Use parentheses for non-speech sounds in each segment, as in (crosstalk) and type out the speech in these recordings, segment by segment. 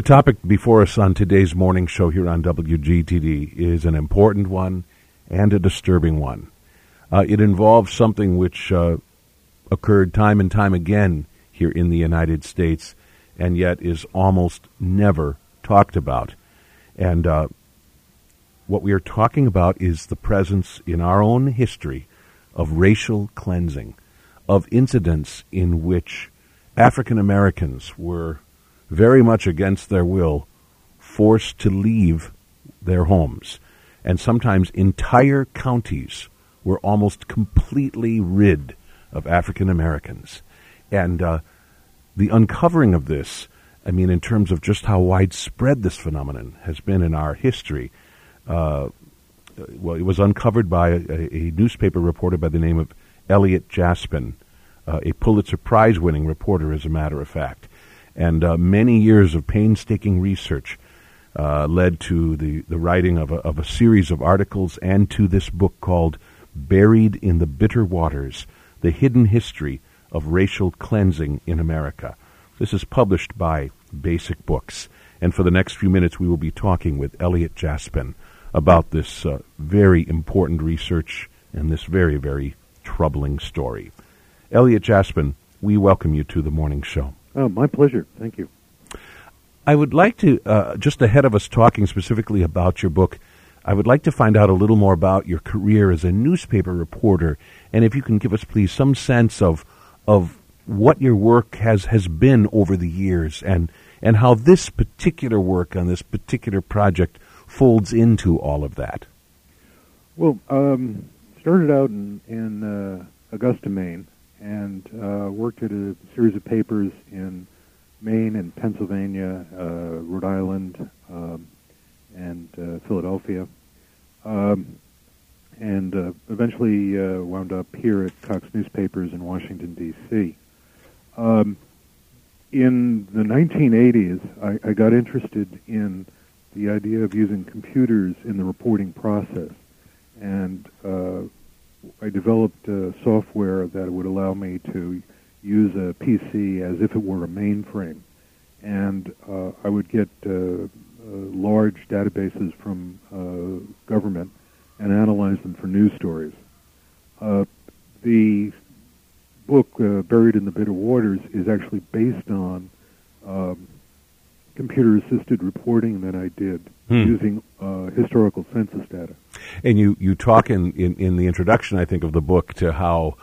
The topic before us on today's morning show here on WGTD is an important one and a disturbing one. Uh, it involves something which uh, occurred time and time again here in the United States and yet is almost never talked about. And uh, what we are talking about is the presence in our own history of racial cleansing, of incidents in which African Americans were very much against their will forced to leave their homes. And sometimes entire counties were almost completely rid of African Americans. And uh, the uncovering of this, I mean, in terms of just how widespread this phenomenon has been in our history, uh, well, it was uncovered by a, a, newspaper reporter by the name of Elliot Jaspin, uh, a Pulitzer Prize winning reporter, as a matter of fact. And uh, many years of painstaking research uh, led to the, the writing of a, of a series of articles and to this book called Buried in the Bitter Waters The Hidden History of Racial Cleansing in America. This is published by Basic Books. And for the next few minutes, we will be talking with Elliot Jaspin about this uh, very important research and this very, very troubling story. Elliot Jaspin, we welcome you to the morning show. Oh, my pleasure. Thank you. I would like to, uh, just ahead of us talking specifically about your book, I would like to find out a little more about your career as a newspaper reporter, and if you can give us, please, some sense of of what your work has, has been over the years, and and how this particular work on this particular project folds into all of that. Well, um, started out in, in uh, Augusta, Maine, and uh, worked at a series of papers in Maine and Pennsylvania, uh, Rhode Island, um, and uh, Philadelphia, um, and uh, eventually uh, wound up here at Cox Newspapers in Washington D.C. Um, in the 1980s, I, I got interested in the idea of using computers in the reporting process, and uh, I developed uh, software that would allow me to use a PC as if it were a mainframe, and uh, I would get uh, uh, large databases from uh, government and analyze them for news stories. the book "Buried in the Bitter Waters" is actually based on um, computer-assisted reporting that I did hmm. using uh, historical census data. And you, you talk in, in, in, the introduction, I think, of the book to how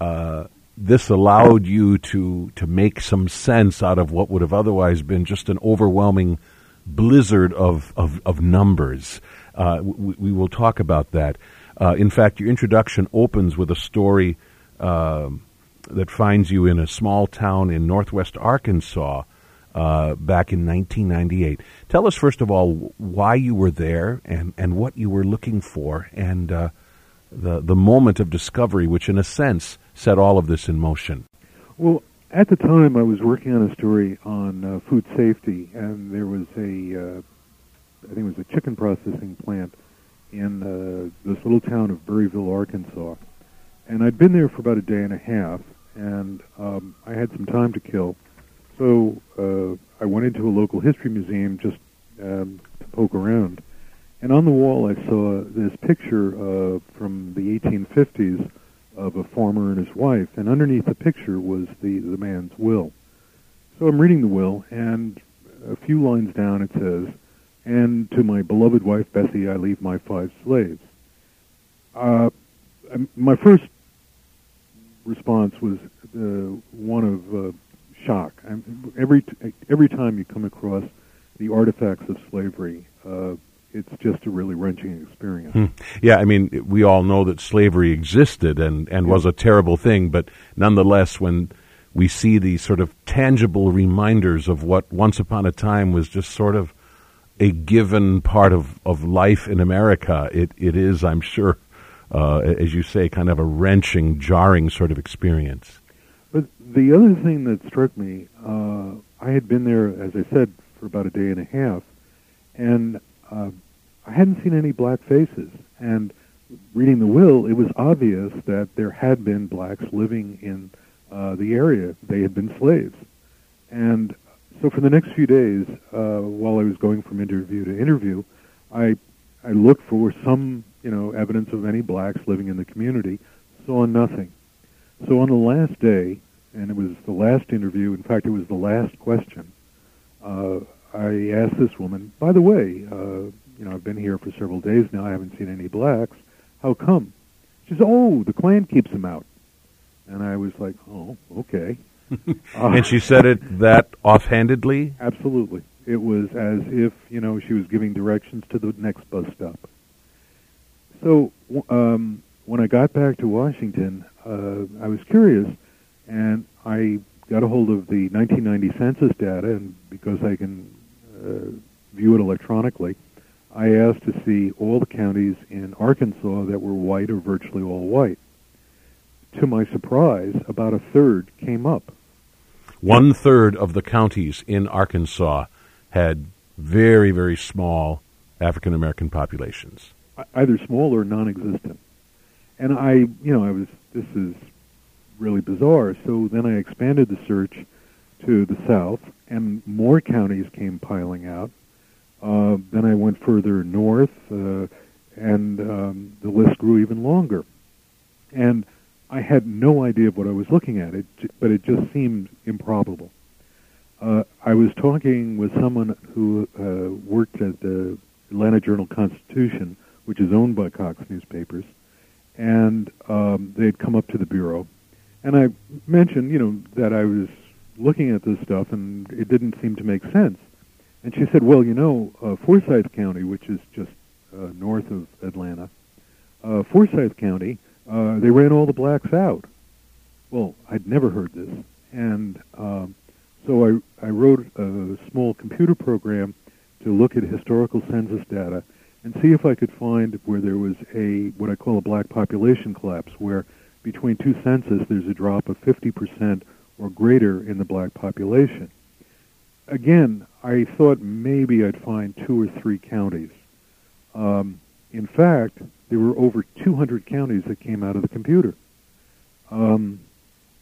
uh, this allowed you to to make some sense out of what would have otherwise been just an overwhelming blizzard of of, of numbers. Uh, we, we, will talk about that. Uh, in fact, your introduction opens with a story um, that finds you in a small town in northwest Arkansas uh, back in 1998. Tell us, first of all, why you were there and, and what you were looking for, and uh, the, the moment of discovery, which, in a sense, set all of this in motion. Well, at the time, I was working on a story on uh, food safety, and there was a, uh, I think it was a chicken processing plant in uh, this little town of Berryville, Arkansas. And I'd been there for about a day and a half, and um, I had some time to kill. So uh, I went into a local history museum just um, to poke around, and on the wall I saw this picture uh, from the 1850s of a farmer and his wife, and underneath the picture was the the man's will. So I'm reading the will, and a few lines down it says, "And to my beloved wife Bessie, I leave my five slaves." Uh, my first response was uh, one of uh, shock. I'm, every every time you come across the artifacts of slavery, uh, it's just a really wrenching experience. Hmm. Yeah, I mean, we all know that slavery existed and, and yeah. was a terrible thing, but nonetheless, when we see these sort of tangible reminders of what once upon a time was just sort of a given part of, of life in America, it, it is, I'm sure, uh, as you say, kind of a wrenching, jarring sort of experience. But the other thing that struck me, uh, I had been there, as I said, for about a day and a half, and uh, I hadn't seen any black faces. And reading the will, it was obvious that there had been blacks living in uh, the area. They had been slaves. And so for the next few days, uh, while I was going from interview to interview, I I looked for some you know evidence of any blacks living in the community. Saw nothing. So on the last day, and it was the last interview. In fact, it was the last question. Uh, I asked this woman, by the way, uh, you know, I've been here for several days now. I haven't seen any blacks. How come? She says, "Oh, the Klan keeps them out." And I was like, "Oh, okay." uh, (laughs) and she said it that offhandedly. Absolutely, it was as if you know she was giving directions to the next bus stop. So um, when I got back to Washington, uh, I was curious, and I got a hold of the 1990 census data, and because I can uh, view it electronically, I asked to see all the counties in Arkansas that were white or virtually all white. To my surprise, about a third came up. One third of the counties in Arkansas had very, very small African American populations. Either small or non existent. And I, you know, I was, this is really bizarre. So then I expanded the search to the south, and more counties came piling out. Uh, then I went further north, uh, and um, the list grew even longer. And I had no idea of what I was looking at, it, but it just seemed improbable. Uh, I was talking with someone who uh, worked at the Atlanta Journal Constitution, which is owned by Cox Newspapers, and um, they had come up to the bureau, and I mentioned, you know, that I was looking at this stuff and it didn't seem to make sense. And she said, well, you know, uh, Forsyth County, which is just uh, north of Atlanta, uh, Forsyth County, uh, they ran all the blacks out. Well, I'd never heard this. And um, so I, I wrote a small computer program to look at historical census data and see if I could find where there was a what I call a black population collapse, where between two census there's a drop of 50% or greater in the black population. Again, I thought maybe I'd find two or three counties. Um, in fact, there were over 200 counties that came out of the computer. Um,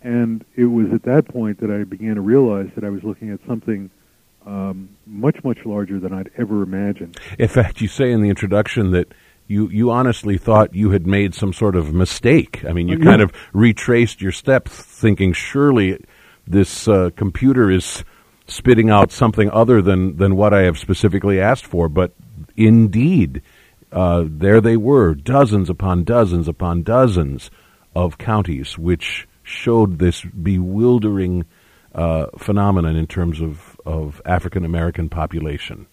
and it was at that point that I began to realize that I was looking at something um, much, much larger than I'd ever imagined. In fact, you say in the introduction that you, you honestly thought you had made some sort of mistake. I mean, you kind of retraced your steps, thinking surely this uh, computer is spitting out something other than, than what I have specifically asked for. But indeed, uh, there they were, dozens upon dozens upon dozens of counties, which showed this bewildering uh, phenomenon in terms of, of African American population.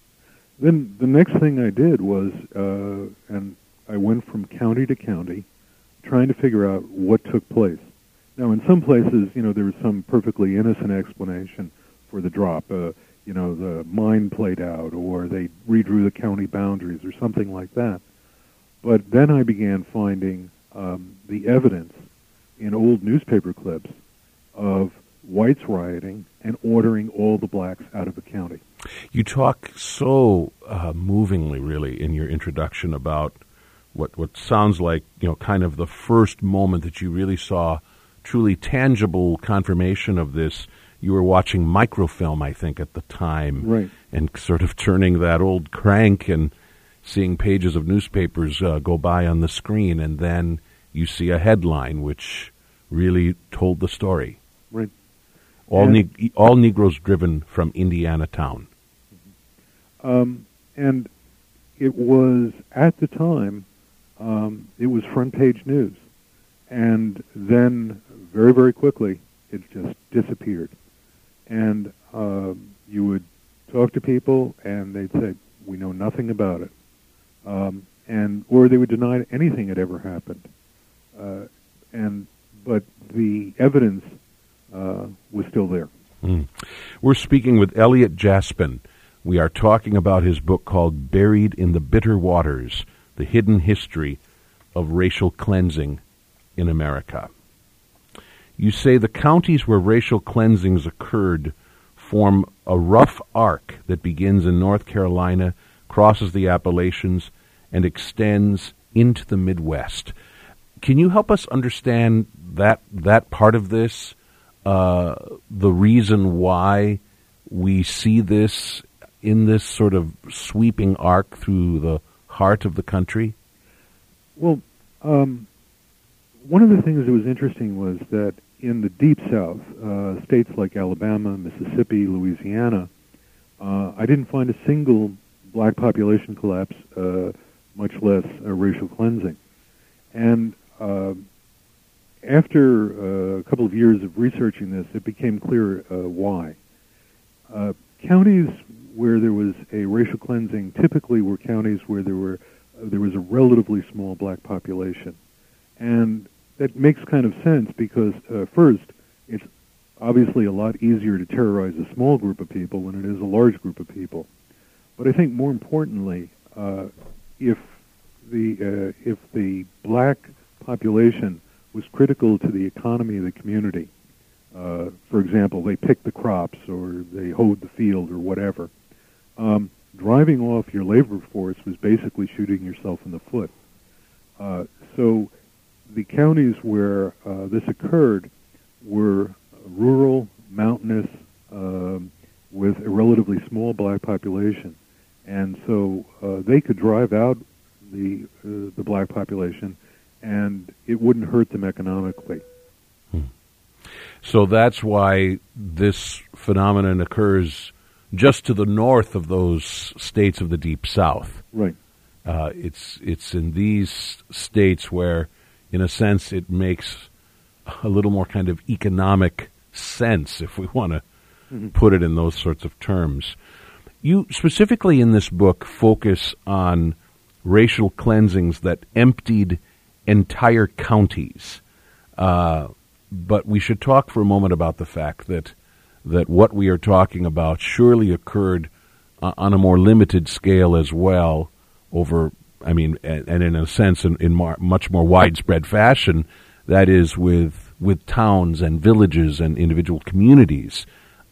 Then the next thing I did was, uh, and I went from county to county, trying to figure out what took place. Now, in some places, you know, there was some perfectly innocent explanation for the drop. Uh, you know, the mine played out, or they redrew the county boundaries, or something like that. But then I began finding um, the evidence in old newspaper clips of whites rioting and ordering all the blacks out of the county. You talk so uh, movingly, really, in your introduction about what what sounds like you know kind of the first moment that you really saw truly tangible confirmation of this. You were watching microfilm, I think, at the time, right. and sort of turning that old crank and seeing pages of newspapers uh, go by on the screen, and then you see a headline which really told the story. All, ne- all Negroes driven from Indiana town. Um, and it was at the time, um, it was front page news, and then very very quickly it just disappeared, and uh, you would talk to people and they'd say we know nothing about it, um, and or they would deny anything had ever happened, uh, and but the evidence was still there. Mm. We're speaking with Elliot Jaspin. We are talking about his book called Buried in the Bitter Waters The Hidden History of Racial Cleansing in America. You say the counties where racial cleansings occurred form a rough arc that begins in North Carolina, crosses the Appalachians, and extends into the Midwest. Can you help us understand that that part of this, uh, the reason why we see this in this sort of sweeping arc through the heart of the country? Well, um, one of the things that was interesting was that in the deep south, uh, states like Alabama, Mississippi, Louisiana, uh, I didn't find a single black population collapse, uh, much less racial cleansing. And uh, after uh, a couple of years of researching this, it became clear uh, why. counties where there was a racial cleansing typically were counties where there were there was a relatively small black population, and that makes kind of sense because uh, first, it's obviously a lot easier to terrorize a small group of people than it is a large group of people. But I think more importantly, uh, if the uh, if the black population was critical to the economy of the community, uh, for example, they picked the crops or they hoed the field or whatever, um, driving off your labor force was basically shooting yourself in the foot. Uh, so the counties where uh, this occurred were rural, mountainous, um, with a relatively small black population, and so uh, they could drive out the uh, the black population, and it wouldn't hurt them economically. Hmm. So that's why this phenomenon occurs just to the north of those states of the deep south. Right. Uh, it's it's in these states where in a sense, it makes a little more kind of economic sense if we want to mm-hmm. put it in those sorts of terms. You specifically in this book focus on racial cleansings that emptied entire counties. Uh, but we should talk for a moment about the fact that that what we are talking about surely occurred uh, on a more limited scale as well over I mean, and, and in a sense, in, in more, much more widespread fashion, that is with with towns and villages and individual communities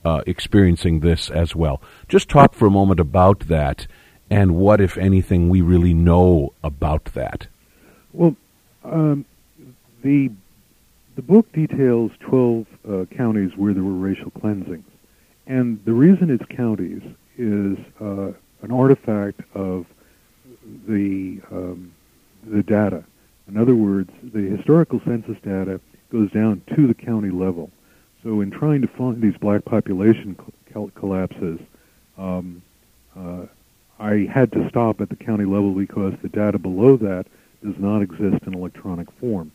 uh, experiencing this as well. Just talk for a moment about that and what, if anything, we really know about that. Well, um, the the book details 12 uh, counties where there were racial cleansings. And the reason it's counties is uh, an artifact of the um, the data. In other words, the historical census data goes down to the county level. So, in trying to find these black population collapses, um, uh, I had to stop at the county level because the data below that does not exist in electronic form.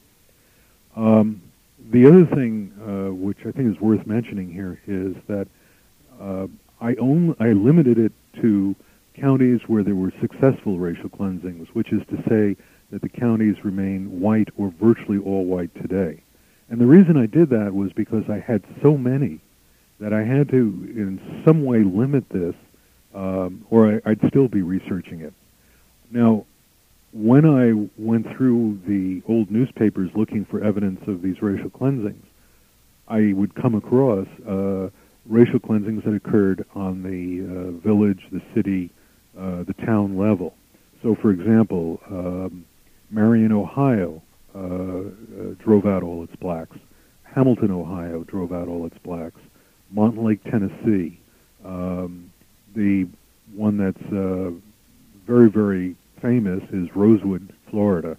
Um, the other thing, uh, which I think is worth mentioning here, is that uh, I only I limited it to counties where there were successful racial cleansings, which is to say that the counties remain white or virtually all white today. And the reason I did that was because I had so many that I had to, in some way, limit this, um, or I, would still be researching it. Now, when I went through the old newspapers looking for evidence of these racial cleansings, I would come across uh, racial cleansings that occurred on the uh, village, the city, uh, the town level. So, for example, um, Marion, Ohio, uh, uh, drove out all its blacks. Hamilton, Ohio, drove out all its blacks. Montlake, Tennessee, um, the one that's uh, very, very famous is Rosewood, Florida,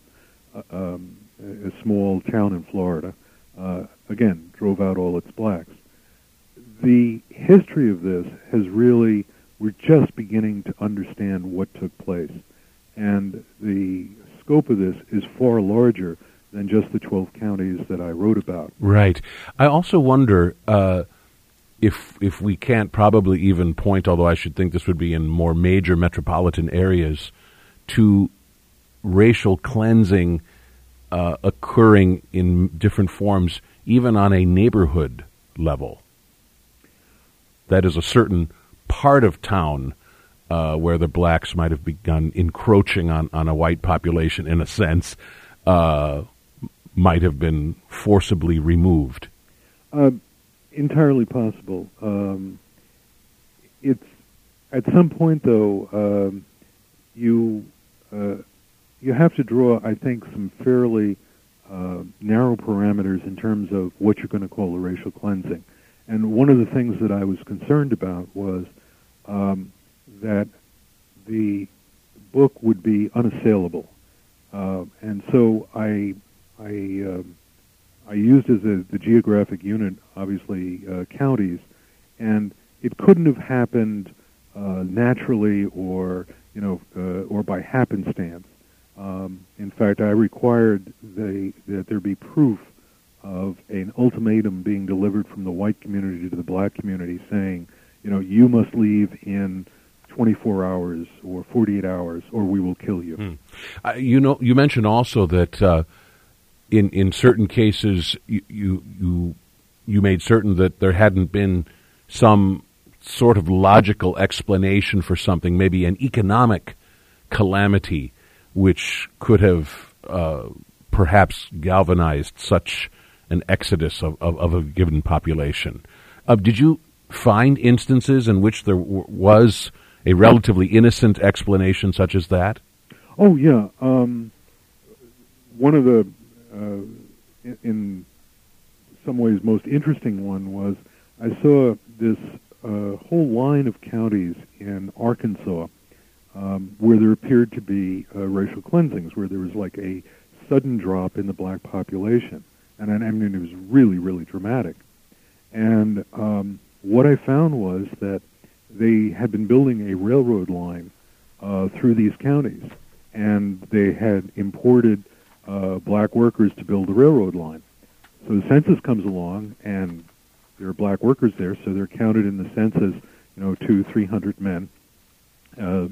uh, um, a small town in Florida. Uh, again, drove out all its blacks. The history of this has really we're just beginning to understand what took place. And the scope of this is far larger than just the 12 counties that I wrote about. Right. I also wonder uh, if if we can't probably even point, although I should think this would be in more major metropolitan areas, to racial cleansing uh, occurring in different forms, even on a neighborhood level. That is a certain part of town uh, where the blacks might have begun encroaching on, on a white population in a sense uh, might have been forcibly removed. Uh, entirely possible. Um, it's at some point though um, you you have to draw, I think, some fairly uh, narrow parameters in terms of what you're going to call a racial cleansing. And one of the things that I was concerned about was um, that the book would be unassailable. Uh, and so I, I, uh, I used as a, the geographic unit, obviously, uh, counties, and it couldn't have happened uh, naturally or, you know, uh, or by happenstance. Um, in fact, I required that there be proof of an ultimatum being delivered from the white community to the black community saying, you know, you must leave in 24 hours or 48 hours or we will kill you. Hmm. Uh, you know, you mentioned also that uh, in in certain cases you, you you you made certain that there hadn't been some sort of logical explanation for something, maybe an economic calamity, which could have uh, perhaps galvanized such an exodus of, of, of a given population. Uh, did you find instances in which there w- was a relatively innocent explanation such as that? Oh yeah, um, one of the uh, in some ways most interesting one was I saw this uh, whole line of counties in Arkansas um, where there appeared to be uh, racial cleansings, where there was like a sudden drop in the black population and I mean it was really really dramatic. And um, what I found was that they had been building a railroad line uh, through these counties, and they had imported uh, black workers to build the railroad line. So the census comes along, and there are black workers there, so they're counted in the census, you know, two, three hundred men. Uh,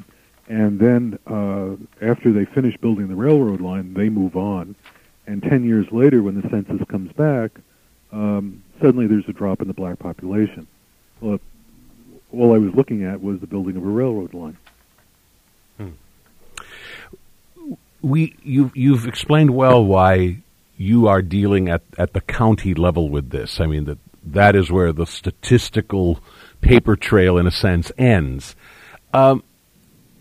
and then uh, after they finish building the railroad line, they move on, and 10 years later, when the census comes back, um, suddenly there's a drop in the black population. Well, all I was looking at was the building of a railroad line. Hmm. We, you've, you've explained well why you are dealing at, at the county level with this. I mean, that, that is where the statistical paper trail, in a sense, ends. Um,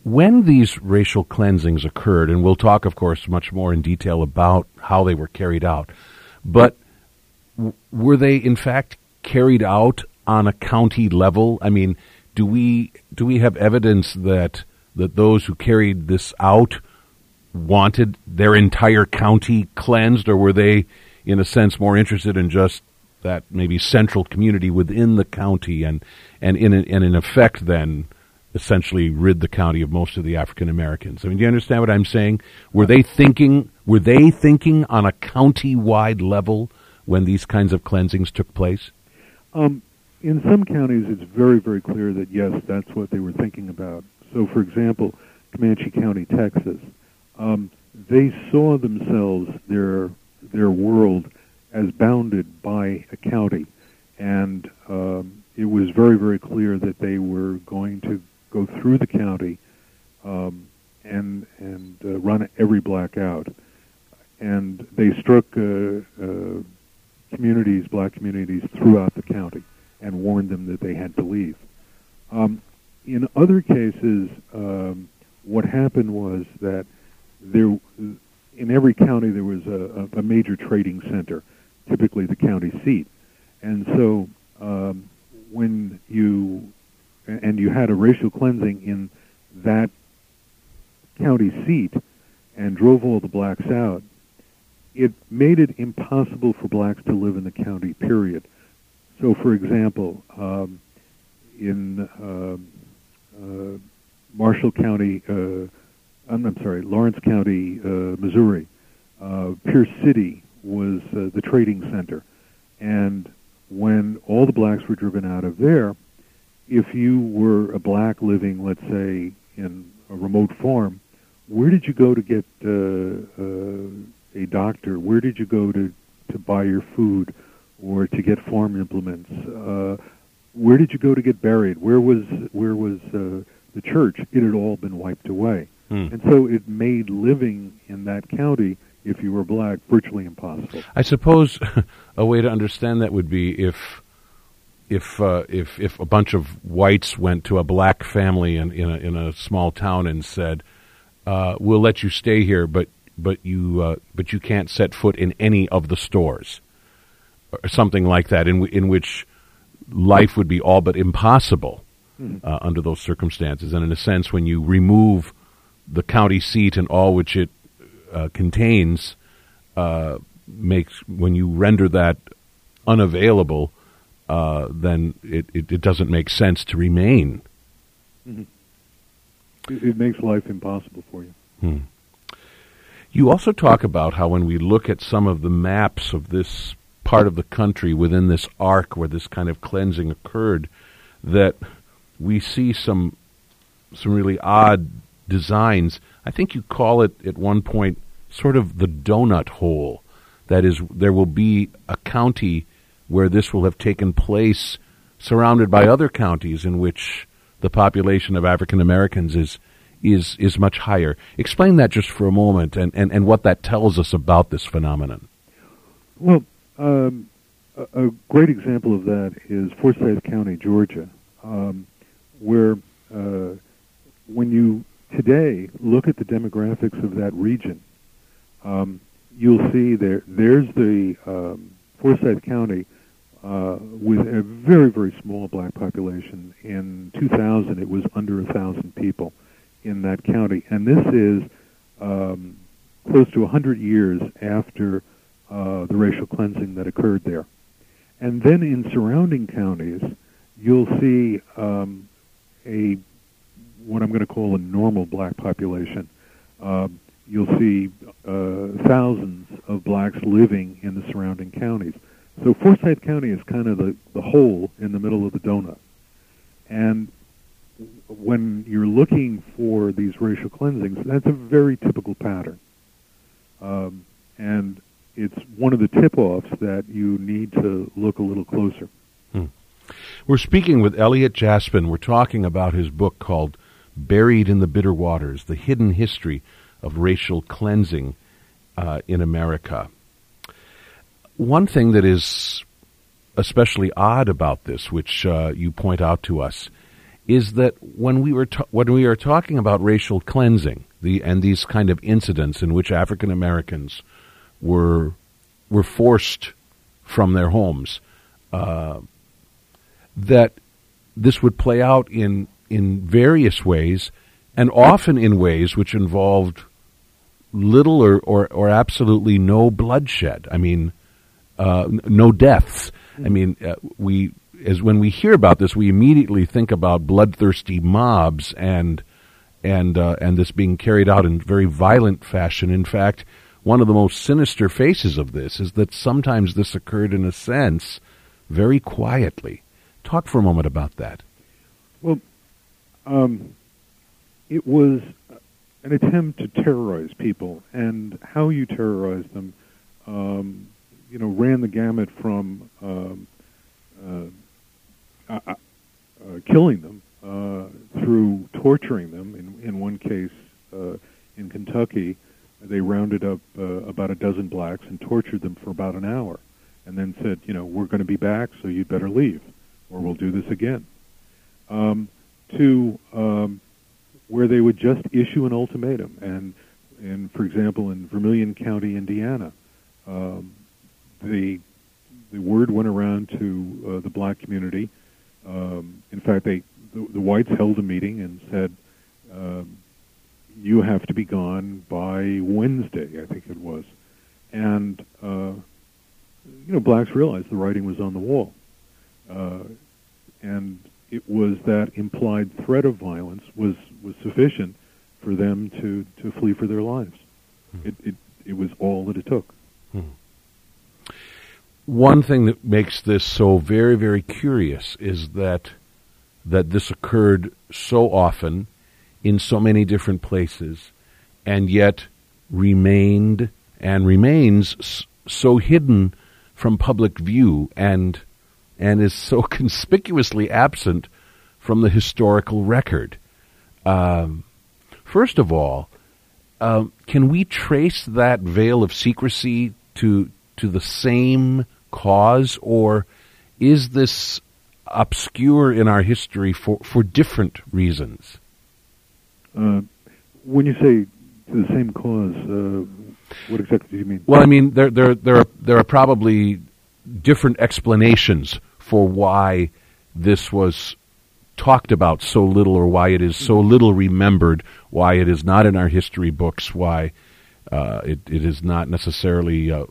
when these racial cleansings occurred, and we'll talk, of course, much more in detail about how they were carried out, but w- were they in fact carried out on a county level? I mean, do we do we have evidence that that those who carried this out wanted their entire county cleansed, or were they, in a sense, more interested in just that maybe central community within the county, and and in and in effect then essentially rid the county of most of the African Americans. I mean, do you understand what I'm saying? Were they thinking? Were they thinking on a county-wide level when these kinds of cleansings took place? Um, in some counties, it's very, very clear that yes, that's what they were thinking about. So, for example, Comanche County, Texas, um, they saw themselves their their world as bounded by a county, and um, it was very, very clear that they were going to go through the county um, and and uh, run every black out. And they struck uh, uh, communities, black communities, throughout the county, and warned them that they had to leave. Um, in other cases, um, what happened was that there, in every county, there was a, a major trading center, typically the county seat, and so um, when you and you had a racial cleansing in that county seat and drove all the blacks out, it made it impossible for blacks to live in the county, period. So, for example, um, in uh, uh, Marshall County, uh, I'm, I'm, sorry, Lawrence County, uh, Missouri, uh, Pierce City was uh, the trading center. And when all the blacks were driven out of there, if you were a black living, let's say, in a remote farm, where did you go to get uh, uh, a doctor? Where did you go to, to buy your food or to get farm implements? Uh, where did you go to get buried? Where was where was uh, the church? It had all been wiped away, hmm. and so it made living in that county, if you were black, virtually impossible. I suppose (laughs) a way to understand that would be if if uh, if if a bunch of whites went to a black family in in a, in a small town and said, uh, "We'll let you stay here, but but you uh, but you can't set foot in any of the stores," or something like that, in w- in which life would be all but impossible mm-hmm. uh, under those circumstances. And in a sense, when you remove the county seat and all which it uh, contains, uh, makes when you render that unavailable, uh, then it, it, it, doesn't make sense to remain. Mm-hmm. It, it, makes life impossible for you. Hmm. You also talk about how when we look at some of the maps of this part of the country within this arc where this kind of cleansing occurred, that we see some some really odd designs. I think you call it at one point sort of the donut hole. That is, there will be a county where this will have taken place, surrounded by other counties in which the population of African Americans is is is much higher. Explain that just for a moment, and, and, and what that tells us about this phenomenon. Well, um, a, a, great example of that is Forsyth County, Georgia, um, where uh, when you today look at the demographics of that region, um, you'll see there there's the um, Forsyth County uh, with a very very small black population. In 2000, it was under a thousand people in that county, and this is um, close to 100 years after uh, the racial cleansing that occurred there. And then in surrounding counties, you'll see um, a what I'm going to call a normal black population. Uh, you'll see uh, thousands of blacks living in the surrounding counties. So Forsyth County is kind of the, the hole in the middle of the donut. And when you're looking for these racial cleansings, that's a very typical pattern. Um, and it's one of the tip-offs that you need to look a little closer. Hmm. We're speaking with Elliot Jaspin. We're talking about his book called Buried in the Bitter Waters, The Hidden History of Racial Cleansing uh, in America. One thing that is especially odd about this, which uh, you point out to us, is that when we were ta- when we are talking about racial cleansing, the and these kind of incidents in which African Americans were were forced from their homes, uh, that this would play out in in various ways, and often in ways which involved little or, or, or absolutely no bloodshed. I mean, uh, no deaths. I mean, uh, we as when we hear about this, we immediately think about bloodthirsty mobs and and uh, and this being carried out in very violent fashion. In fact, one of the most sinister faces of this is that sometimes this occurred in a sense very quietly. Talk for a moment about that. Well, um, it was an attempt to terrorize people, and how you terrorize them, um, you know, ran the gamut from um, uh, uh, uh, killing them uh, through torturing them. In, in one case, uh, in Kentucky, they rounded up uh, about a dozen blacks and tortured them for about an hour, and then said, you know, we're going to be back, so you'd better leave, or we'll do this again. Um, to um, where they would just issue an ultimatum. And, and for example, in Vermilion County, Indiana, um, the the word went around to uh, the black community. Um, in fact, they the, the, whites held a meeting and said, um, "You have to be gone by Wednesday." I think it was, and uh, you know, blacks realized the writing was on the wall, uh, and it was that implied threat of violence was, was sufficient for them to, to flee for their lives. Hmm. It, it, it was all that it took. Hmm. One thing that makes this so very, very curious is that that this occurred so often in so many different places and yet remained and remains so hidden from public view and and is so (laughs) conspicuously absent from the historical record. Um, first of all, uh, can we trace that veil of secrecy to to the same cause, or is this obscure in our history for, for different reasons? Uh, when you say to the same cause, uh, what exactly do you mean? Well, I mean there there there are, there are probably different explanations for why this was talked about so little or why it is so little remembered, why it is not in our history books, why uh, it, it is not necessarily uh,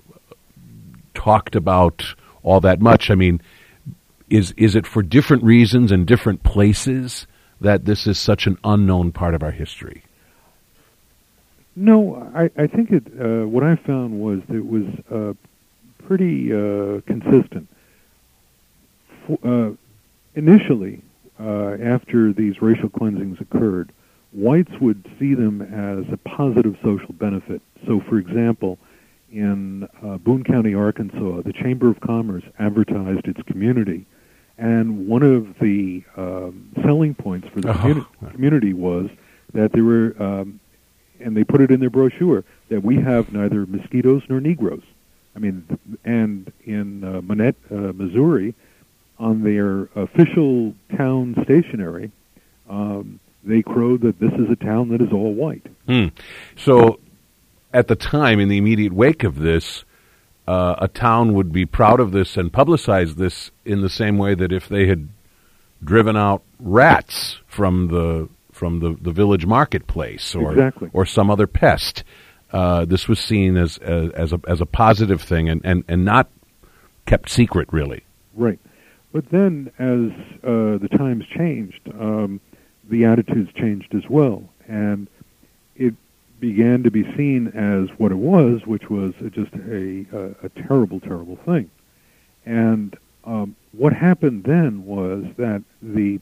talked about all that much. I mean, is is it for different reasons and different places that this is such an unknown part of our history? No, I, I think it. Uh, what I found was that it was uh, pretty uh, consistent. For, uh, initially, uh, after these racial cleansings occurred, whites would see them as a positive social benefit. So, for example, in uh, Boone County, Arkansas, the Chamber of Commerce advertised its community, and one of the um, selling points for the oh. communi- community was that there were, um, and they put it in their brochure, that we have neither mosquitoes nor Negroes. I mean, and in uh, uh, Missouri, on their official town stationery, um, they crowed that this is a town that is all white. Hmm. So, at the time, in the immediate wake of this, uh, a town would be proud of this and publicize this in the same way that if they had driven out rats from the from the, the village marketplace or exactly. or some other pest. Uh, this was seen as, as, as a as a positive thing and, and, and not kept secret really. Right. But then, as uh, the times changed, um, the attitudes changed as well, and it began to be seen as what it was, which was just a, a, a terrible, terrible thing. And um, what happened then was that the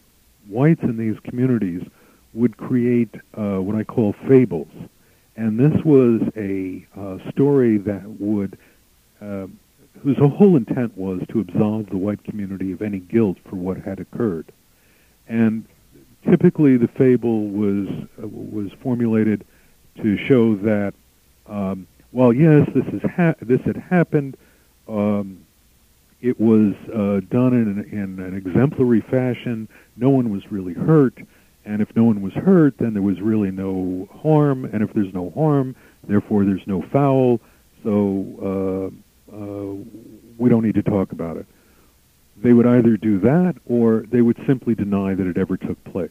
whites in these communities would create uh, what I call fables, and this was a uh, story that would uh, whose whole intent was to absolve the white community of any guilt for what had occurred. And typically, the fable was uh, was formulated to show that, um, well, yes, this is ha- this had happened. Um, it was uh, done in, in an exemplary fashion. No one was really hurt, and if no one was hurt, then there was really no harm. And if there's no harm, therefore there's no foul. So uh, uh, we don't need to talk about it. They would either do that or they would simply deny that it ever took place.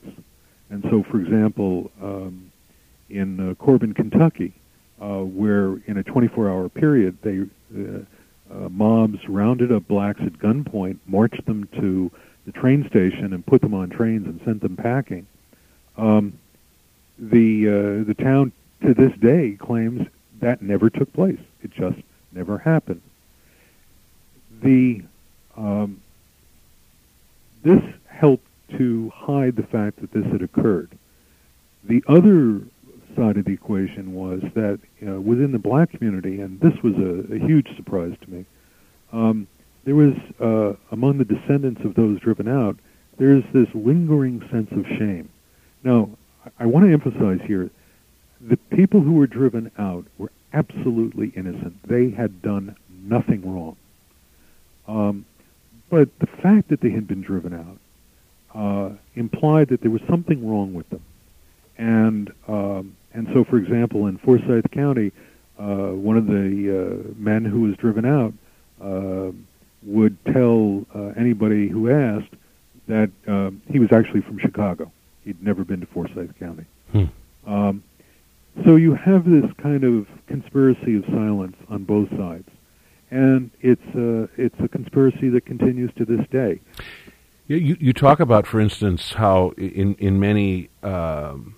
And so, for example, um, in uh, Corbin, Kentucky, uh, where in a 24-hour period they uh, uh, mobs rounded up blacks at gunpoint, marched them to the train station, and put them on trains and sent them packing. Um, the uh, the town to this day claims that never took place. It just never happened the um, this helped to hide the fact that this had occurred. The other side of the equation was that within the black community, and this was a, a huge surprise to me, um, there was uh, among the descendants of those driven out, there's this lingering sense of shame. Now, I, want to emphasize here, the people who were driven out were absolutely innocent. They had done nothing wrong. Um, but the fact that they had been driven out uh, implied that there was something wrong with them. And um, and so, for example, in Forsyth County, uh, one of the uh, men who was driven out uh, would tell uh, anybody who asked that um, he was actually from Chicago. He'd never been to Forsyth County. Hmm. Um, so you have this kind of conspiracy of silence on both sides and it's a, it's a conspiracy that continues to this day. You, you talk about, for instance, how in in many um,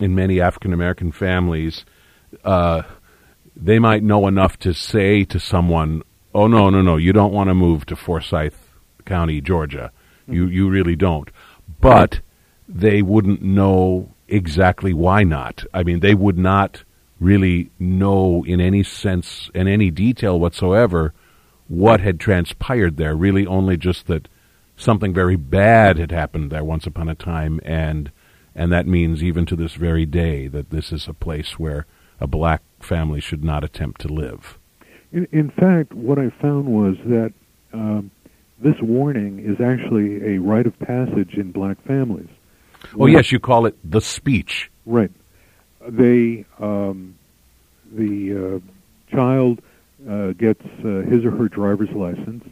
in many African American families, uh, they might know enough to say to someone, "Oh no, no, no, you don't want to move to Forsyth County, Georgia. Mm-hmm. You you really don't." But they wouldn't know exactly why not. I mean, they would not really know in any sense, in any detail whatsoever, what had transpired there. Really, only just that something very bad had happened there once upon a time, and and that means even to this very day that this is a place where a black family should not attempt to live. In, in fact, what I found was that um, this warning is actually a rite of passage in black families. Oh, yes, you call it the speech. Right they um, the uh, child uh, gets uh, his or her driver's license,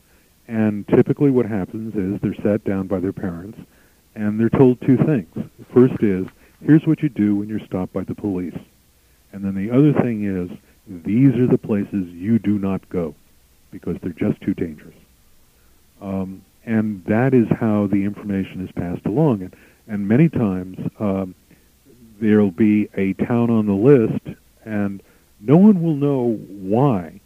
And typically, what happens is they're sat down by their parents, and they're told two things. First is, here's what you do when you're stopped by the police. And then the other thing is, these are the places you do not go because they're just too dangerous. Um, and that is how the information is passed along. And, and many times um, there'll be a town on the list, and no one will know why,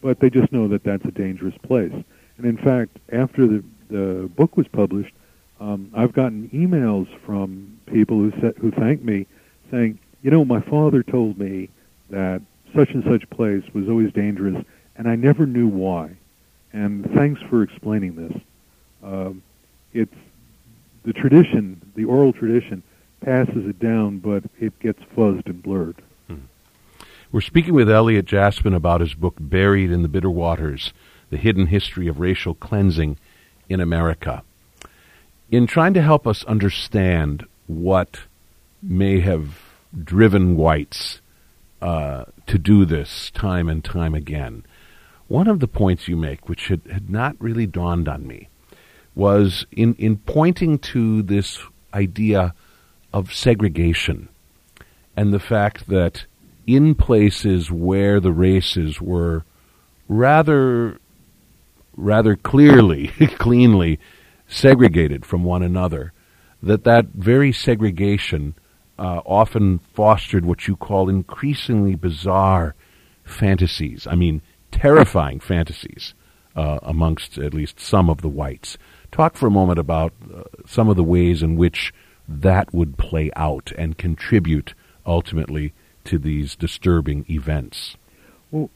but they just know that that's a dangerous place. And in fact, after the, the book was published, um, I've gotten emails from people who sa- who thank me, saying, you know, my father told me that such and such place was always dangerous, and I never knew why. And thanks for explaining this. Um, it's the tradition, the oral tradition, passes it down, but it gets fuzzed and blurred. Hmm. We're speaking with Elliot Jaspin about his book Buried in the Bitter Waters: The Hidden History of Racial Cleansing in America. In trying to help us understand what may have driven whites uh, to do this time and time again, one of the points you make, which had, had not really dawned on me, was in, in pointing to this idea of segregation and the fact that in places where the races were rather rather clearly (laughs) cleanly segregated from one another that that very segregation uh, often fostered what you call increasingly bizarre fantasies. I mean terrifying fantasies uh, amongst at least some of the whites talk for a moment about uh, some of the ways in which that would play out and contribute ultimately to these disturbing events? Well,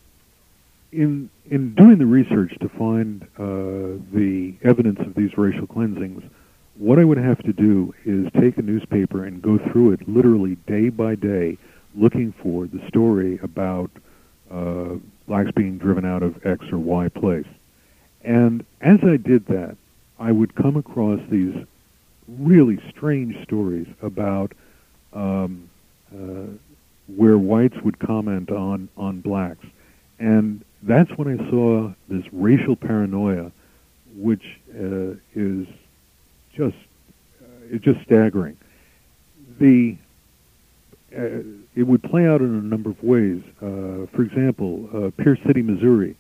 in in doing the research to find uh, the evidence of these racial cleansings, what I would have to do is take a newspaper and go through it literally day by day, looking for the story about uh, blacks being driven out of X or Y place. And as I did that, I would come across these really strange stories about um, uh, where whites would comment on on blacks, and that's when I saw this racial paranoia, which uh, is just uh, it's just staggering. The uh, it would play out in a number of ways. Uh, for example, uh, Pierce City, Missouri,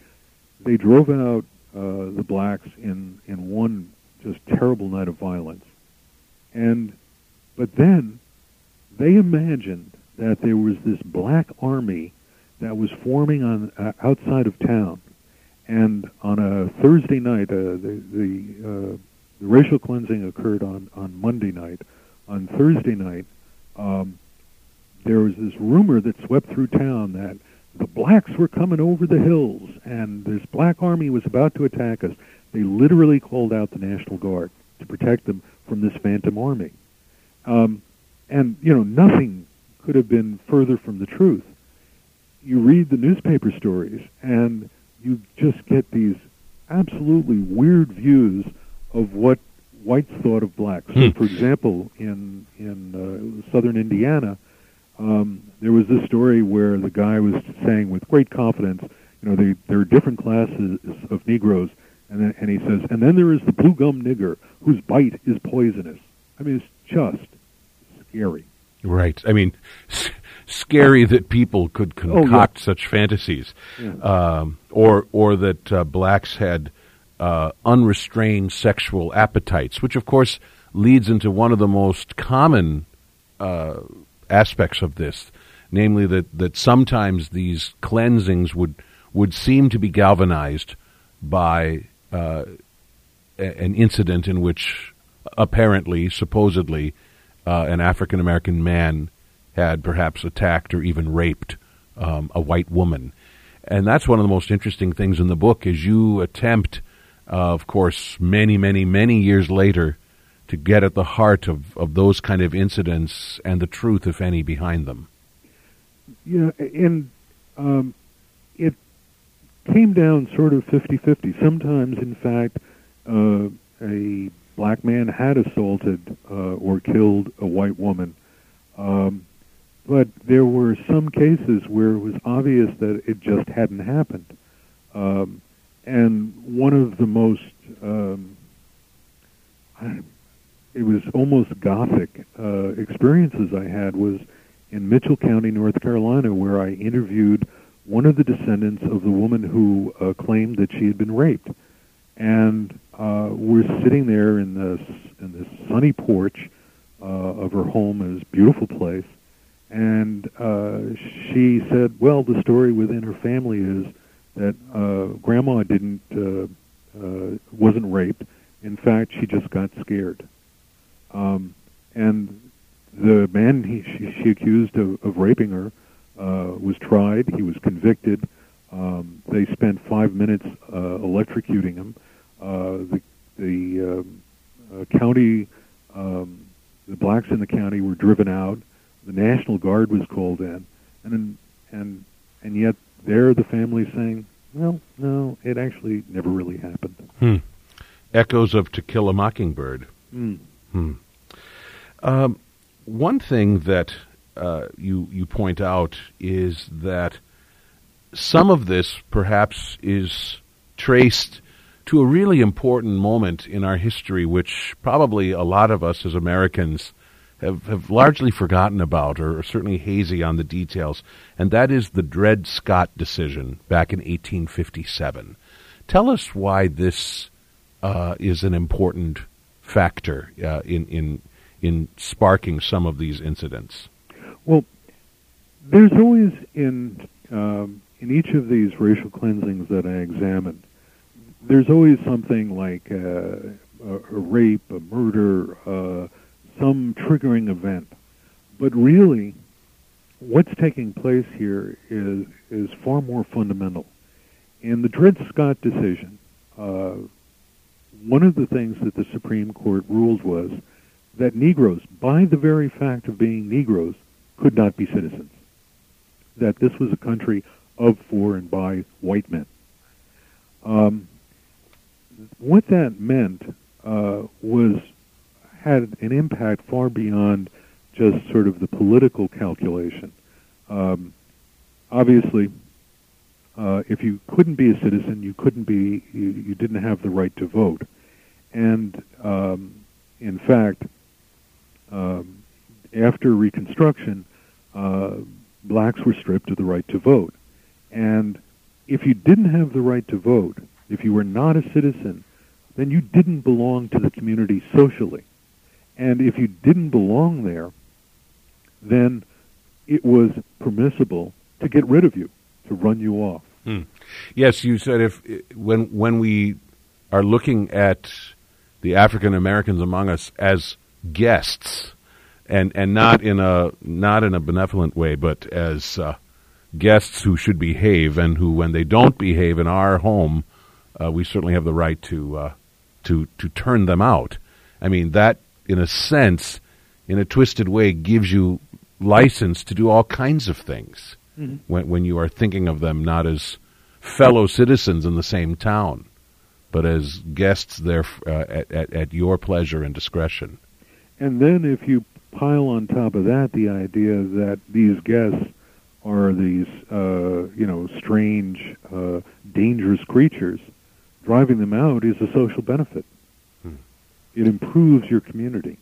they drove out uh, the blacks in in one just terrible night of violence and but then they imagined that there was this black army that was forming on uh, outside of town, and on a Thursday night, uh, the the, uh, the racial cleansing occurred on on Monday night. On Thursday night, um, there was this rumor that swept through town that the blacks were coming over the hills, and this black army was about to attack us. They literally called out the National Guard to protect them from this phantom army. Um, and, you know, nothing could have been further from the truth. You read the newspaper stories, and you just get these absolutely weird views of what whites thought of blacks. So, hmm. for example, in in uh, southern Indiana, um, there was this story where the guy was saying with great confidence, you know, they, there are different classes of Negroes, and then, and he says, and then there is the blue gum nigger whose bite is poisonous. I mean, it's just scary. Right. I mean, s- scary that people could concoct oh, yeah. such fantasies, yeah. um, or or that uh, blacks had uh, unrestrained sexual appetites, which of course leads into one of the most common uh, aspects of this, namely that that sometimes these cleansings would would seem to be galvanized by uh, an incident in which apparently, supposedly, uh, an African American man had perhaps attacked or even raped um, a white woman. And that's one of the most interesting things in the book is you attempt, uh, of course, many, many, many years later, to get at the heart of, of those kind of incidents and the truth, if any, behind them. Yeah, and um, it came down sort of 50-50. Sometimes, in fact, uh, a black man had assaulted uh, or killed a white woman. Um, but there were some cases where it was obvious that it just hadn't happened. Um, and one of the most um, it was almost gothic uh, experiences I had was in Mitchell County, North Carolina, where I interviewed one of the descendants of the woman who uh, claimed that she had been raped, and uh, we're sitting there in this in this sunny porch uh, of her home, this beautiful place, and uh, she said, "Well, the story within her family is that uh, Grandma didn't uh, uh, wasn't raped. In fact, she just got scared." Um, and the man he, she, she accused of, of raping her uh, was tried. He was convicted. Um, they spent five minutes uh, electrocuting him. Uh, the the um, uh, county, um, the blacks in the county were driven out. The National Guard was called in, and and and yet there the family saying, "Well, no, it actually never really happened." Hmm. Echoes of To Kill a Mockingbird. Mm. Hmm. Um, one thing that uh, you you point out is that some of this perhaps is traced to a really important moment in our history, which probably a lot of us as Americans have, have largely forgotten about or are certainly hazy on the details, and that is the Dred Scott decision back in 1857. Tell us why this uh, is an important factor uh, in, in, in sparking some of these incidents. Well, there's always in um, in each of these racial cleansings that I examined, there's always something like uh, a, rape, a murder, uh, some triggering event. But really, what's taking place here is is far more fundamental. In the Dred Scott decision, uh, one of the things that the Supreme Court ruled was that Negroes, by the very fact of being Negroes, could not be citizens. That this was a country of, for, and by white men. Um, what that meant uh, was had an impact far beyond just sort of the political calculation. Um, obviously, uh, if you couldn't be a citizen, you couldn't be, you, you didn't have the right to vote. And um, in fact, um, after Reconstruction, uh, blacks were stripped of the right to vote. And if you didn't have the right to vote, if you were not a citizen, then you didn't belong to the community socially. And if you didn't belong there, then it was permissible to get rid of you, to run you off. Hmm. Yes, you said if when when we are looking at the African Americans among us as guests, and and not in a not in a benevolent way, but as uh, guests who should behave, and who, when they don't behave in our home, uh, we certainly have the right to uh, to to turn them out. I mean that, in a sense, in a twisted way, gives you license to do all kinds of things mm-hmm. when when you are thinking of them not as fellow citizens in the same town, but as guests there uh, at, at, at your pleasure and discretion. And then if you pile on top of that the idea that these guests are these, uh, you know, strange, uh, dangerous creatures, driving them out is a social benefit. Hmm. It improves your community.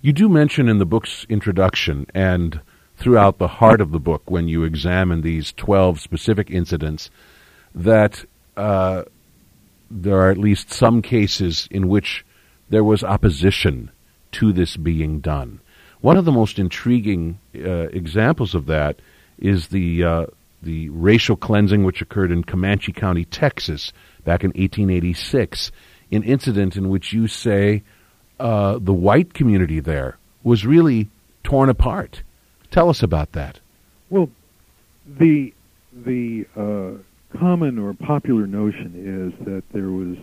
You do mention in the book's introduction and throughout the heart of the book, when you examine these 12 specific incidents, that uh, there are at least some cases in which there was opposition to this being done. One of the most intriguing uh, examples of that is the uh, the racial cleansing which occurred in Comanche County, Texas, back in 1886. An incident in which you say uh, the white community there was really torn apart. Tell us about that. Well, the the uh, common or popular notion is that there was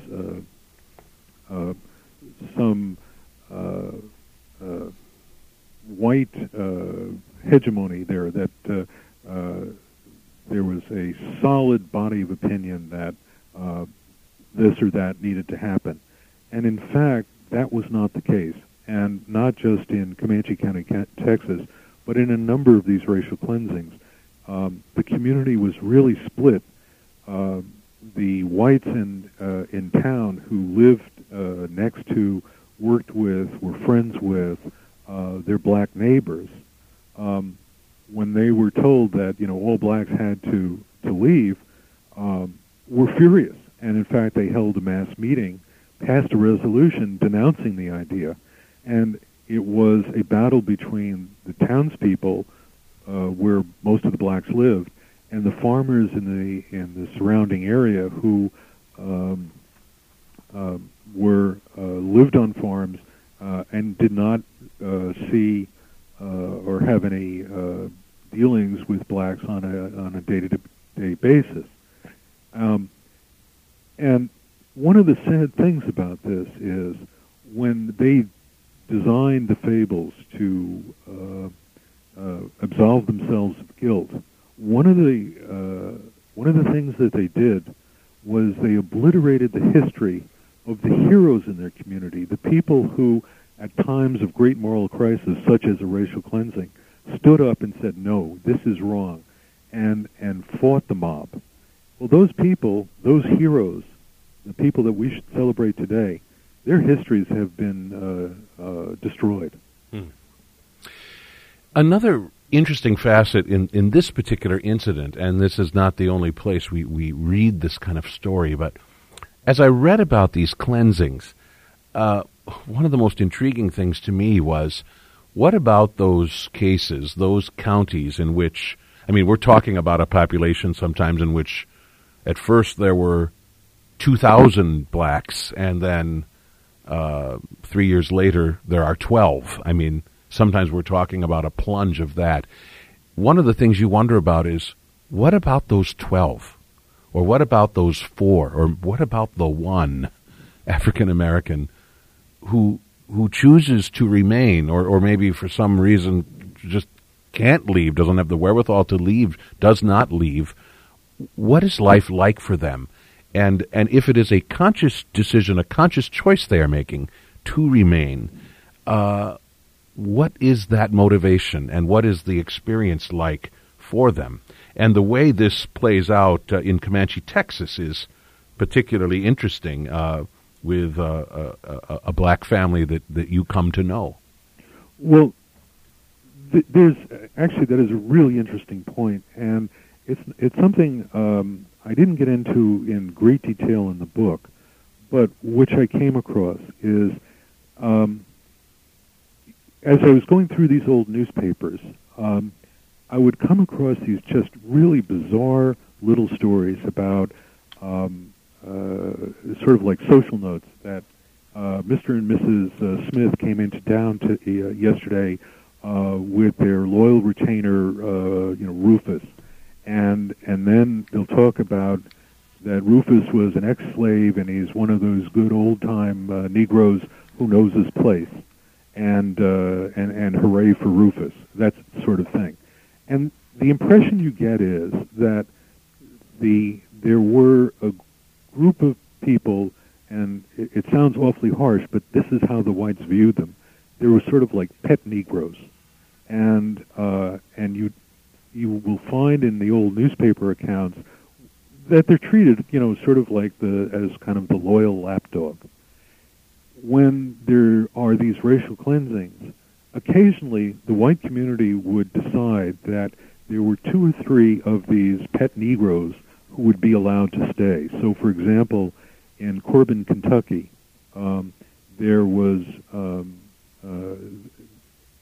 uh, uh, some uh, uh, white uh, hegemony there, that there was a solid body of opinion that this or that needed to happen. And in fact, that was not the case. And not just in Comanche County, Texas, but in a number of these racial cleansings, um, the community was really split. Uh, the whites in uh, in town who lived uh, next to, worked with, were friends with uh, their black neighbors, um, when they were told that you know all blacks had to to leave, um, were furious, and in fact they held a mass meeting, passed a resolution denouncing the idea, and it was a battle between the townspeople, uh, where most of the blacks lived, and the farmers in the in the surrounding area who um, uh, were uh, lived on farms uh, and did not uh, see uh, or have any dealings with blacks on a on a day to day basis. Um, and one of the sad things about this is when they designed the fables to uh, uh, absolve themselves of guilt. One of the uh, one of the things that they did was they obliterated the history of the heroes in their community, the people who, at times of great moral crisis, such as a racial cleansing, stood up and said, "No, this is wrong," and and fought the mob. Well, those people, those heroes, the people that we should celebrate today, their histories have been uh, uh, destroyed. Hmm. Another interesting facet in, in this particular incident, and this is not the only place we, we read this kind of story, but as I read about these cleansings, uh, one of the most intriguing things to me was what about those cases, those counties in which, I mean, we're talking about a population sometimes in which at first there were 2,000 blacks, and then uh, three years later there are 12. I mean, sometimes we're talking about a plunge of that. One of the things you wonder about is what about those 12? Or what about those four? Or what about the one African American who who chooses to remain or, or maybe for some reason just can't leave, doesn't have the wherewithal to leave, does not leave? What is life like for them? And and if it is a conscious decision, a conscious choice they are making to remain, uh, what is that motivation and what is the experience like for them? And the way this plays out uh, in Comanche, Texas, is particularly interesting uh, with uh, a, a, black family that, that you come to know. Well, th- there's actually that is a really interesting point, and it's it's something um, I didn't get into in great detail in the book, but which I came across is um, as I was going through these old newspapers, um, I would come across these just really bizarre little stories about um, uh, sort of like social notes that uh, Mr. and Mrs. Uh, Smith came into town to, uh, yesterday uh, with their loyal retainer, uh, you know, Rufus, and and then they'll talk about that Rufus was an ex-slave and he's one of those good old-time uh, Negroes who knows his place, and uh, and and hooray for Rufus, that sort of thing. And the impression you get is that the there were a group of people, and it, it sounds awfully harsh, but this is how the whites viewed them. They were sort of like pet Negroes, and uh, and you you will find in the old newspaper accounts that they're treated, you know, sort of like the as kind of the loyal lapdog. When there are these racial cleansings, occasionally the white community would decide that there were two or three of these pet Negroes who would be allowed to stay. So, for example, in Corbin, Kentucky, um, there was um, uh,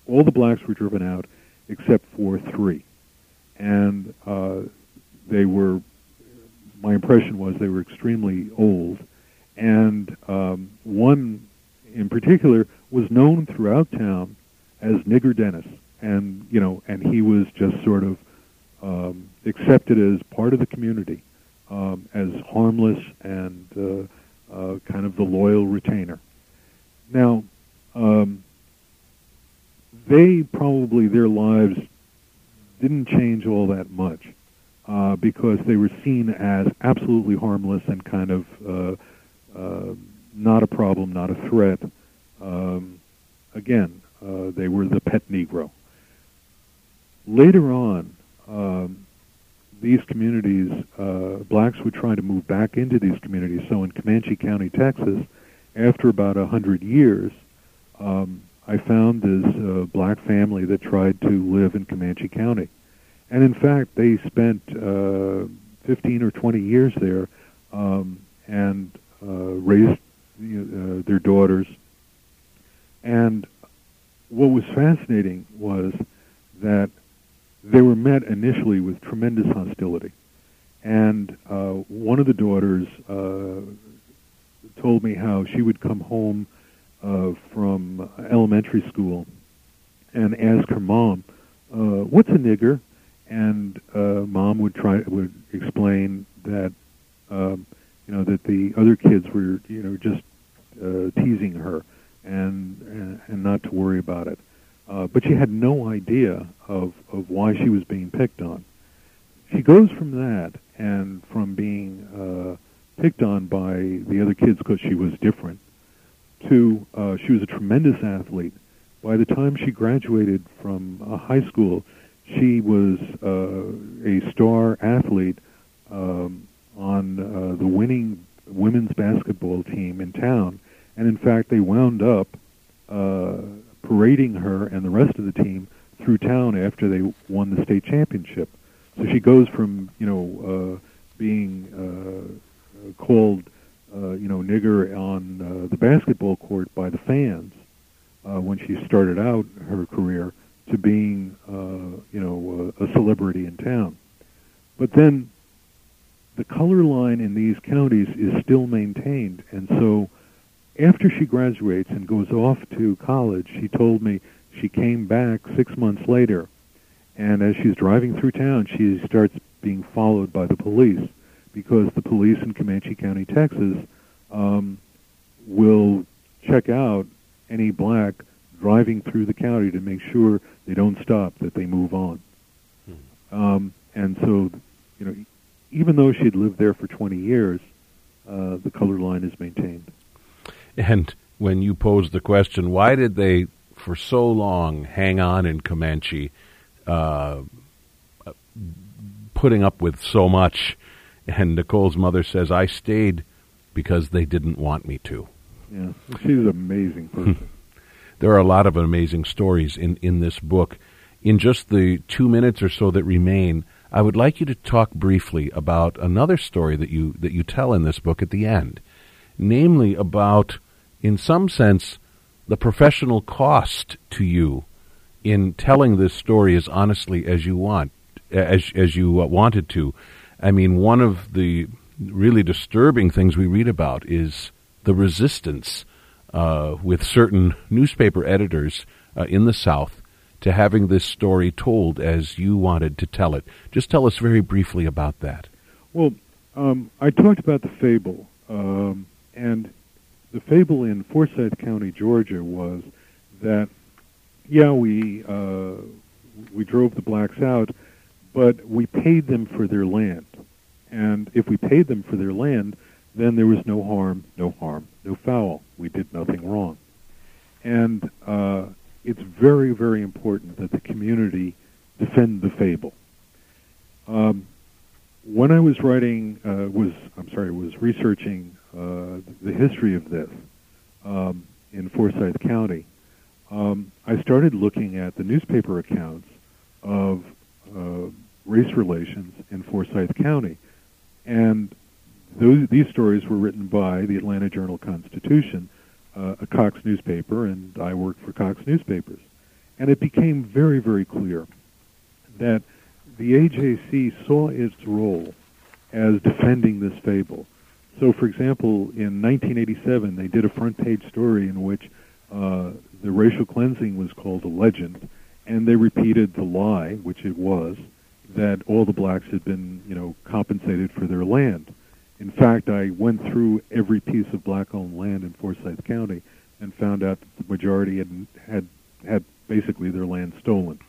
all the blacks were driven out except for three and uh, they were. My impression was they were extremely old, and um, one in particular was known throughout town as Nigger Dennis, and you know, and he was just sort of um, accepted as part of the community, um, as harmless and uh, uh, kind of the loyal retainer. Now, um, they probably their lives didn't change all that much uh, because they were seen as absolutely harmless and kind of uh, uh, not a problem, not a threat. Um, again, uh, they were the pet Negro. Later on, um, these communities, uh, blacks would try to move back into these communities. So in Comanche County, Texas, after about a hundred years, um, I found this uh, black family that tried to live in Comanche County, and in fact, they spent uh, 15 or 20 years there um, and uh, raised uh, their daughters. And what was fascinating was that they were met initially with tremendous hostility. And uh, one of the daughters uh, told me how she would come home uh, from elementary school and ask her mom, uh, "What's a nigger?" And uh, mom would try would explain that um, you know that the other kids were you know just uh, teasing her and, and and not to worry about it. Uh, but she had no idea of, of why she was being picked on. She goes from that and from being uh, picked on by the other kids because she was different to uh, she was a tremendous athlete. By the time she graduated from uh, high school, she was uh, a star athlete um, on uh, the winning women's basketball team in town, and in fact, they wound up uh, parading her and the rest of the team through town after they won the state championship. So she goes from you know uh, being uh, called you know nigger on uh, the basketball court by the fans uh, when she started out her career to being uh, you know uh, a celebrity in town. But then the color line in these counties is still maintained, and so after she graduates and goes off to college, she told me she came back six months later, and as she's driving through town, she starts being followed by the police because the police in Comanche County, Texas, um, will check out any black driving through the county to make sure they don't stop, that they move on. Mm-hmm. Um, and so, you know, even though she had lived there for 20 years, uh, the color line is maintained. And when you posed the question, why did they, for so long, hang on in Comanche, uh, putting up with so much? And Nicole's mother says, I stayed because they didn't want me to. Yeah, she's an amazing (laughs) person. there are a lot of amazing stories in, in this book. In just the two minutes or so that remain, I would like you to talk briefly about another story that you that you tell in this book at the end namely about, in some sense, the professional cost to you in telling this story as honestly as you want, as as you wanted to. I mean, one of the really disturbing things we read about is the resistance uh, with certain newspaper editors uh, in the South to having this story told as you wanted to tell it. Just tell us very briefly about that. Well, um, I talked about the fable. Um, and the fable in Forsyth County, Georgia, was that yeah, we uh, we drove the blacks out, but we paid them for their land, and if we paid them for their land, then there was no harm, no harm, no foul. We did nothing wrong, and uh, it's very, very important that the community defend the fable. Um, when I was writing, uh, was I'm sorry, was researching uh, the history of this um, in Forsyth County, um, I started looking at the newspaper accounts of uh, race relations in Forsyth County, and those, these stories were written by the Atlanta Journal Constitution, uh, a Cox newspaper, and I worked for Cox newspapers, and it became very, very clear that the AJC saw its role as defending this fable. So, for example, in 1987, they did a front page story in which uh, the racial cleansing was called a legend, and they repeated the lie, which it was, that all the blacks had been, you know, compensated for their land. In fact, I went through every piece of black-owned land in Forsyth County and found out that the majority had had had basically their land stolen.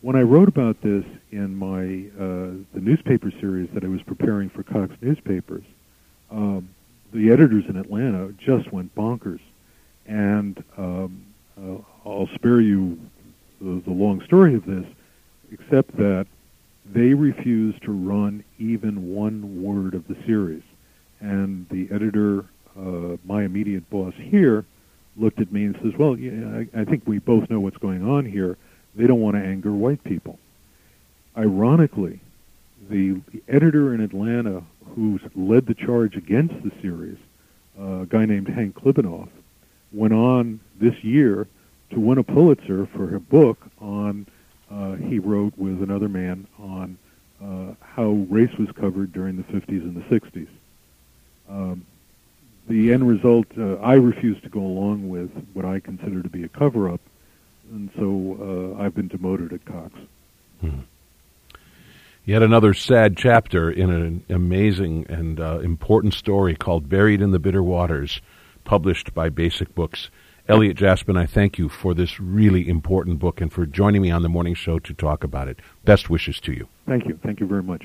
When I wrote about this in my uh, the newspaper series that I was preparing for Cox Newspapers, um, the editors in Atlanta just went bonkers, and um, uh, I'll spare you the, the long story of this, except that they refused to run even one word of the series. And the editor, uh, my immediate boss here, looked at me and says, "Well, yeah, I, I think we both know what's going on here. They don't want to anger white people." Ironically, the, the editor in Atlanta who led the charge against the series, uh, a guy named Hank Klibanoff, went on this year to win a Pulitzer for a book on uh, he wrote with another man on uh, how race was covered during the 50s and the 60s. Um, the end result, uh, I refused to go along with what I consider to be a cover-up, and so uh, I've been demoted at Cox. Hmm. Yet another sad chapter in an amazing and uh, important story called Buried in the Bitter Waters, published by Basic Books. Elliot Jaspin, I thank you for this really important book and for joining me on the morning show to talk about it. Best wishes to you. Thank you. Thank you very much.